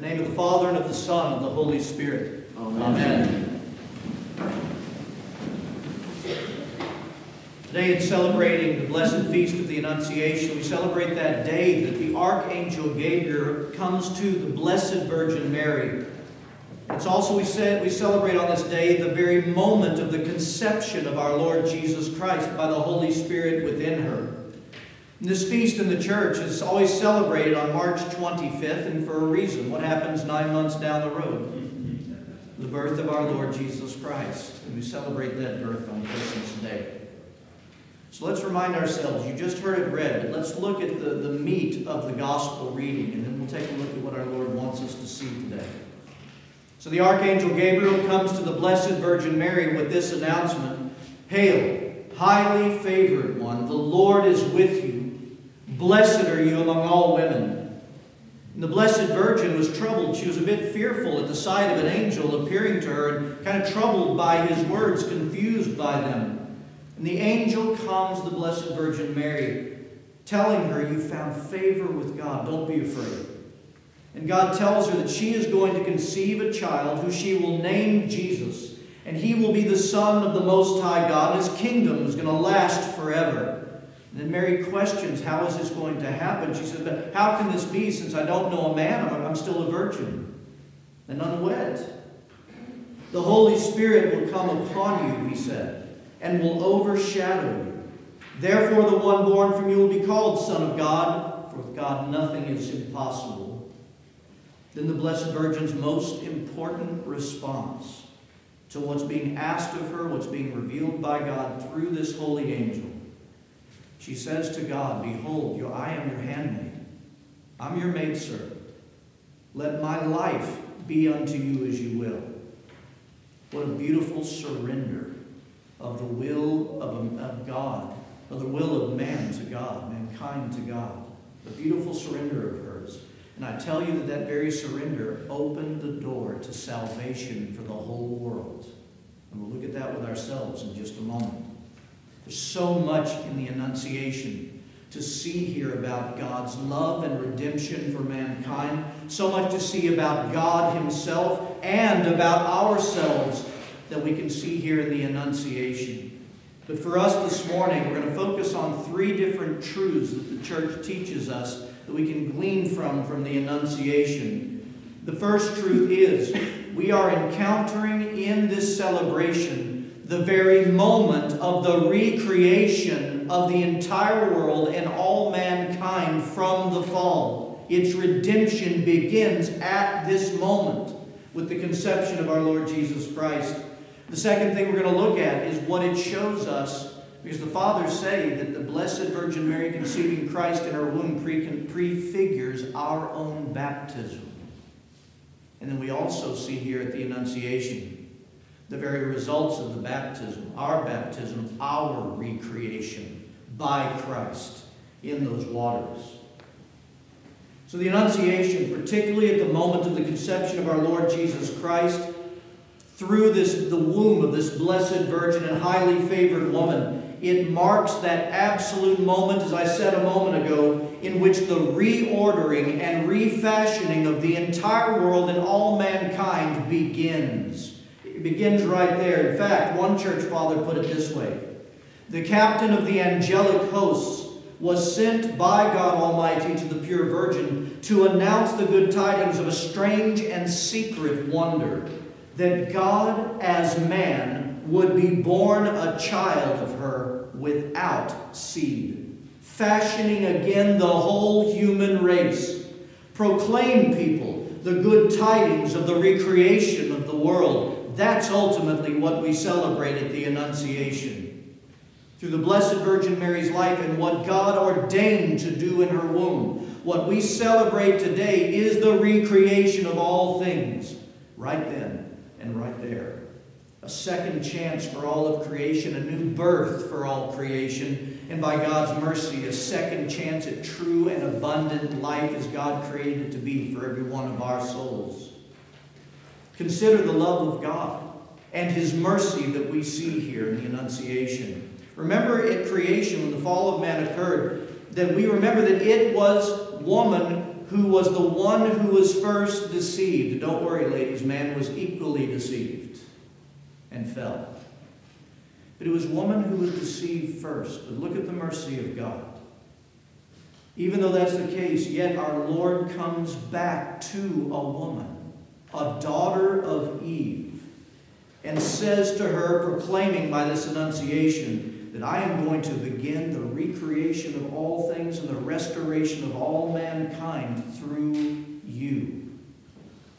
In the name of the Father, and of the Son, and of the Holy Spirit. Amen. Amen. Today, in celebrating the blessed feast of the Annunciation, we celebrate that day that the Archangel Gabriel comes to the Blessed Virgin Mary. It's also, we, say, we celebrate on this day the very moment of the conception of our Lord Jesus Christ by the Holy Spirit. This feast in the church is always celebrated on March 25th, and for a reason. What happens nine months down the road? The birth of our Lord Jesus Christ. And we celebrate that birth on Christmas Day. So let's remind ourselves, you just heard it read, but let's look at the, the meat of the gospel reading, and then we'll take a look at what our Lord wants us to see today. So the Archangel Gabriel comes to the Blessed Virgin Mary with this announcement Hail, highly favored one, the Lord is with you. Blessed are you among all women. And the Blessed Virgin was troubled. She was a bit fearful at the sight of an angel appearing to her and kind of troubled by his words, confused by them. And the angel calms the Blessed Virgin Mary, telling her, You found favor with God. Don't be afraid. And God tells her that she is going to conceive a child who she will name Jesus. And he will be the Son of the Most High God. His kingdom is going to last forever. And then Mary questions, How is this going to happen? She says, But how can this be since I don't know a man? I'm, still a virgin and unwed. The Holy Spirit will come upon you, he said and will overshadow you. Therefore, the one born from you will be called Son of God, for with God nothing is impossible. Then the Blessed Virgin's most important response to what's being asked of her, what's being revealed by God through this holy angel. She says to God, Behold, I am your handmaid. I'm your maidservant. Let my life be unto you as you will. What a beautiful surrender of the will of, a, of God, of the will of man to God, mankind to God. The beautiful surrender of hers. And I tell you that that very surrender opened the door to salvation for the whole world. And we'll look at that with ourselves in just a moment. There's so much in the Annunciation to see here about God's love and redemption for mankind, so much to see about God Himself and about ourselves that we can see here in the Annunciation. But for us this morning, we're going to focus on three different truths that the church teaches us that we can glean from from the Annunciation. The first truth is we are encountering in this celebration the very moment of the recreation of the entire world and all mankind from the fall. Its redemption begins at this moment with the conception of our Lord Jesus Christ. The second thing we're going to look at is what it shows us, because the fathers say that the Blessed Virgin Mary conceiving Christ in her womb prefigures our own baptism. And then we also see here at the Annunciation the very results of the baptism, our baptism, our recreation by Christ in those waters. So the Annunciation, particularly at the moment of the conception of our Lord Jesus Christ, through this, the womb of this blessed virgin and highly favored woman. It marks that absolute moment, as I said a moment ago, in which the reordering and refashioning of the entire world and all mankind begins. It begins right there. In fact, one church father put it this way The captain of the angelic hosts was sent by God Almighty to the pure virgin to announce the good tidings of a strange and secret wonder that God as man would be born a child of her without seed, fashioning again the whole human race. Proclaim people the good tidings of the recreation of the world. That's ultimately what we celebrate at the Annunciation. Through the Blessed Virgin Mary's life and what God ordained to do in her womb. What we celebrate today is the recreation of all things right then and right there. A second chance for all of creation, a new birth for all creation, and by God's mercy, a second chance at true and abundant life as God created it to be for every one of our souls. Consider the love of God and His mercy that we see here in the Annunciation. Remember at creation, when the fall of man occurred, that we remember that it was woman who was the one who was first deceived. Don't worry, ladies, man was equally deceived and fell. But it was woman who was deceived first. But look at the mercy of God. Even though that's the case, yet our Lord comes back to a woman, a daughter of Eve, and says to her, proclaiming by this annunciation, that I am going to begin the recreation of all things and the restoration of all mankind through you.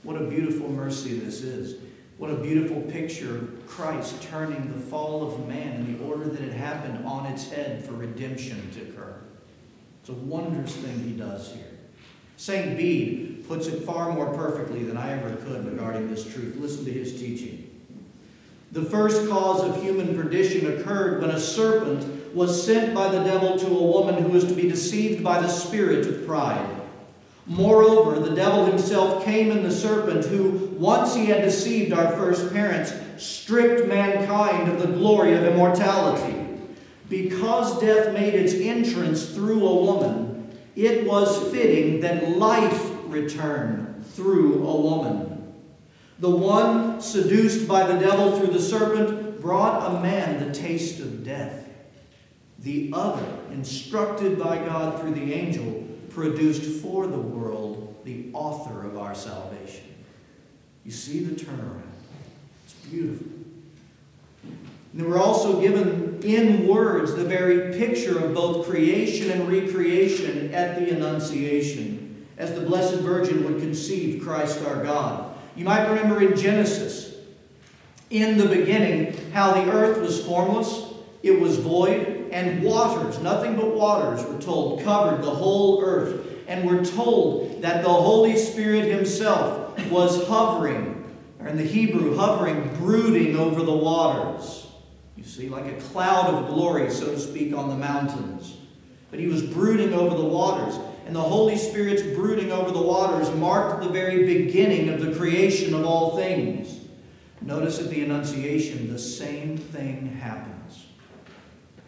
What a beautiful mercy this is. What a beautiful picture of Christ turning the fall of man in the order that it happened on its head for redemption to occur. It's a wondrous thing he does here. St. Bede puts it far more perfectly than I ever could regarding this truth. Listen to his teaching. The first cause of human perdition occurred when a serpent was sent by the devil to a woman who was to be deceived by the spirit of pride. Moreover, the devil himself came in the serpent, who, once he had deceived our first parents, stripped mankind of the glory of immortality. Because death made its entrance through a woman, it was fitting that life return through a woman. The one seduced by the devil through the serpent brought a man the taste of death. The other, instructed by God through the angel, produced for the world the author of our salvation. You see the turnaround. It's beautiful. And we're also given in words the very picture of both creation and recreation at the Annunciation, as the Blessed Virgin would conceive Christ our God. You might remember in Genesis, in the beginning, how the earth was formless, it was void, and waters, nothing but waters, were told, covered the whole earth. And we're told that the Holy Spirit Himself was hovering, or in the Hebrew, hovering, brooding over the waters. You see, like a cloud of glory, so to speak, on the mountains. But He was brooding over the waters. And the Holy Spirit's brooding over the waters marked the very beginning of the creation of all things. Notice at the Annunciation, the same thing happens.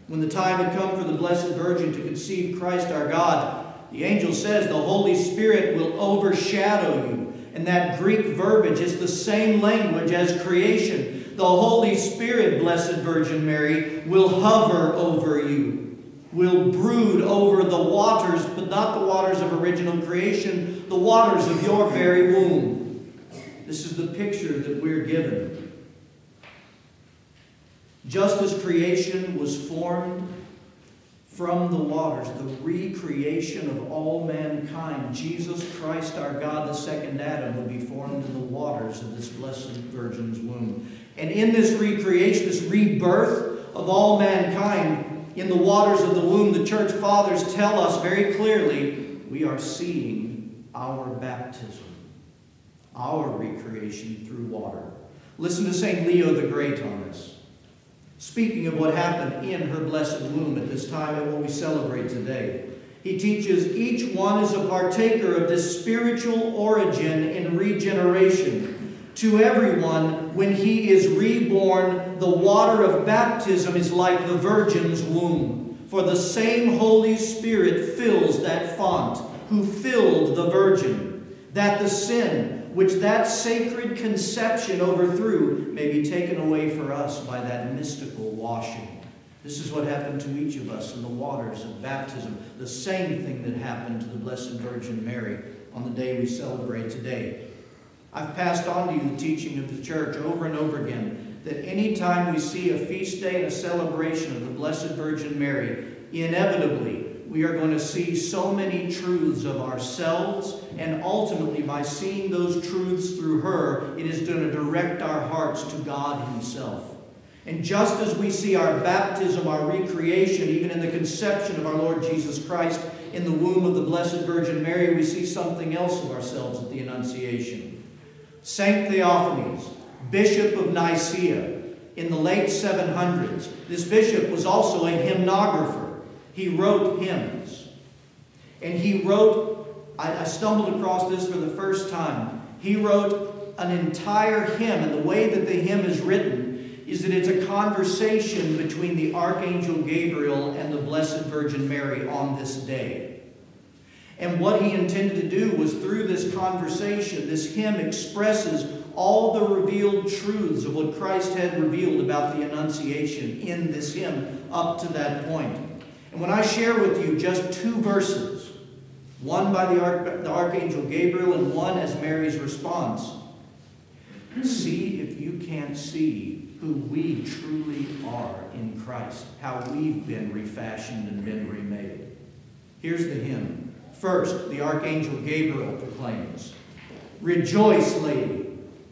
When the time had come for the Blessed Virgin to conceive Christ our God, the angel says the Holy Spirit will overshadow you. And that Greek verbiage is the same language as creation. The Holy Spirit, Blessed Virgin Mary, will hover over you, will brood over the waters, but not the waters of original creation, the waters of your very womb. This is the picture that we're given. Just as creation was formed from the waters, the recreation of all mankind, Jesus Christ, our God, the second Adam, will be formed in the waters of this blessed Virgin's womb. And in this recreation, this rebirth of all mankind in the waters of the womb, the church fathers tell us very clearly we are seeing our baptism, our recreation through water. Listen to St. Leo the Great on this. Speaking of what happened in her blessed womb at this time and what we celebrate today, he teaches each one is a partaker of this spiritual origin in regeneration. To everyone, when he is reborn, the water of baptism is like the Virgin's womb. For the same Holy Spirit fills that font, who filled the Virgin, that the sin which that sacred conception overthrew may be taken away for us by that mystical washing. This is what happened to each of us in the waters of baptism, the same thing that happened to the Blessed Virgin Mary on the day we celebrate today. I've passed on to you the teaching of the church over and over again that anytime we see a feast day and a celebration of the Blessed Virgin Mary, inevitably we are going to see so many truths of ourselves, and ultimately, by seeing those truths through her, it is going to direct our hearts to God Himself. And just as we see our baptism, our recreation, even in the conception of our Lord Jesus Christ in the womb of the Blessed Virgin Mary, we see something else of ourselves at the Annunciation. Saint Theophanes, Bishop of Nicaea, in the late 700s, this bishop was also a hymnographer. He wrote hymns. And he wrote, I, I stumbled across this for the first time. He wrote an entire hymn, and the way that the hymn is written is that it's a conversation between the Archangel Gabriel and the Blessed Virgin Mary on this day. And what he intended to do was through this conversation, this hymn expresses all the revealed truths of what Christ had revealed about the Annunciation in this hymn up to that point. And when I share with you just two verses, one by the, Arch- the Archangel Gabriel and one as Mary's response, see if you can't see who we truly are in Christ, how we've been refashioned and been remade. Here's the hymn. First, the Archangel Gabriel proclaims, Rejoice, lady,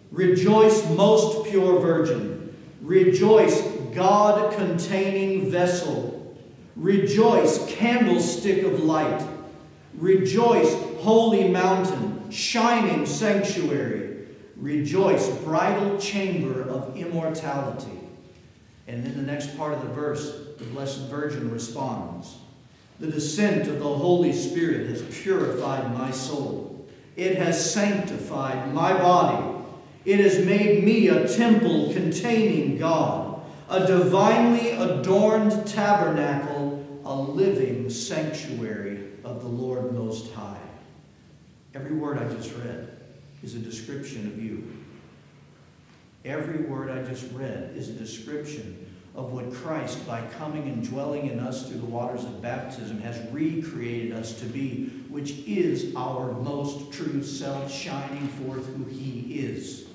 rejoice, most pure virgin, rejoice, God containing vessel, rejoice, candlestick of light, rejoice, holy mountain, shining sanctuary. Rejoice, bridal chamber of immortality. And in the next part of the verse, the Blessed Virgin responds The descent of the Holy Spirit has purified my soul, it has sanctified my body, it has made me a temple containing God, a divinely adorned tabernacle, a living sanctuary of the Lord Most High. Every word I just read is a description of you. Every word I just read is a description of what Christ, by coming and dwelling in us through the waters of baptism, has recreated us to be, which is our most true self, shining forth who He is.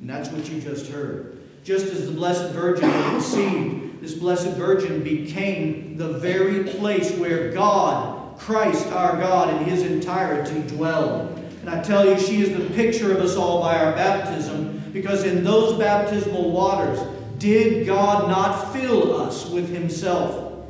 And that's what you just heard. Just as the Blessed Virgin conceived, this Blessed Virgin became the very place where God, Christ our God, in His entirety dwelled. And I tell you, she is the picture of us all by our baptism, because in those baptismal waters, did God not fill us with Himself,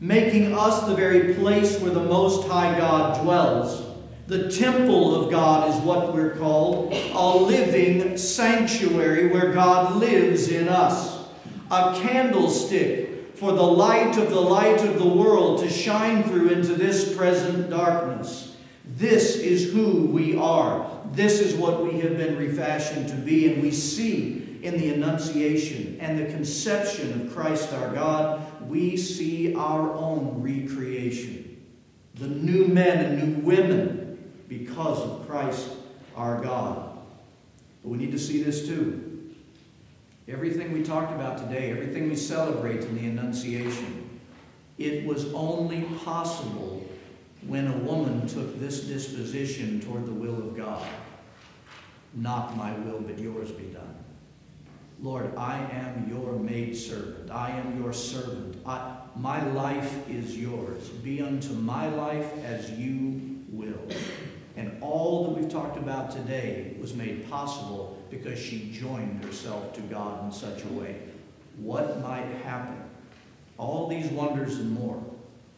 making us the very place where the Most High God dwells? The temple of God is what we're called, a living sanctuary where God lives in us, a candlestick for the light of the light of the world to shine through into this present darkness. This is who we are. This is what we have been refashioned to be, and we see in the Annunciation and the conception of Christ our God, we see our own recreation. The new men and new women because of Christ our God. But we need to see this too. Everything we talked about today, everything we celebrate in the Annunciation, it was only possible when a woman took this disposition toward the will of God. Not my will, but yours be done. Lord, I am your maidservant. I am your servant. I, my life is yours. Be unto my life as you will. And all that we've talked about today was made possible because she joined herself to God in such a way. What might happen? All these wonders and more.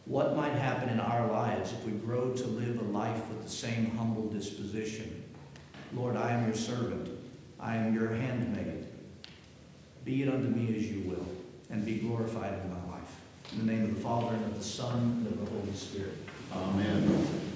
What might happen in our lives if we grow to live a life with the same humble disposition? Lord, I am your servant. I am your handmaid. Be it unto me as you will, and be glorified in my life. In the name of the Father, and of the Son, and of the Holy Spirit. Amen.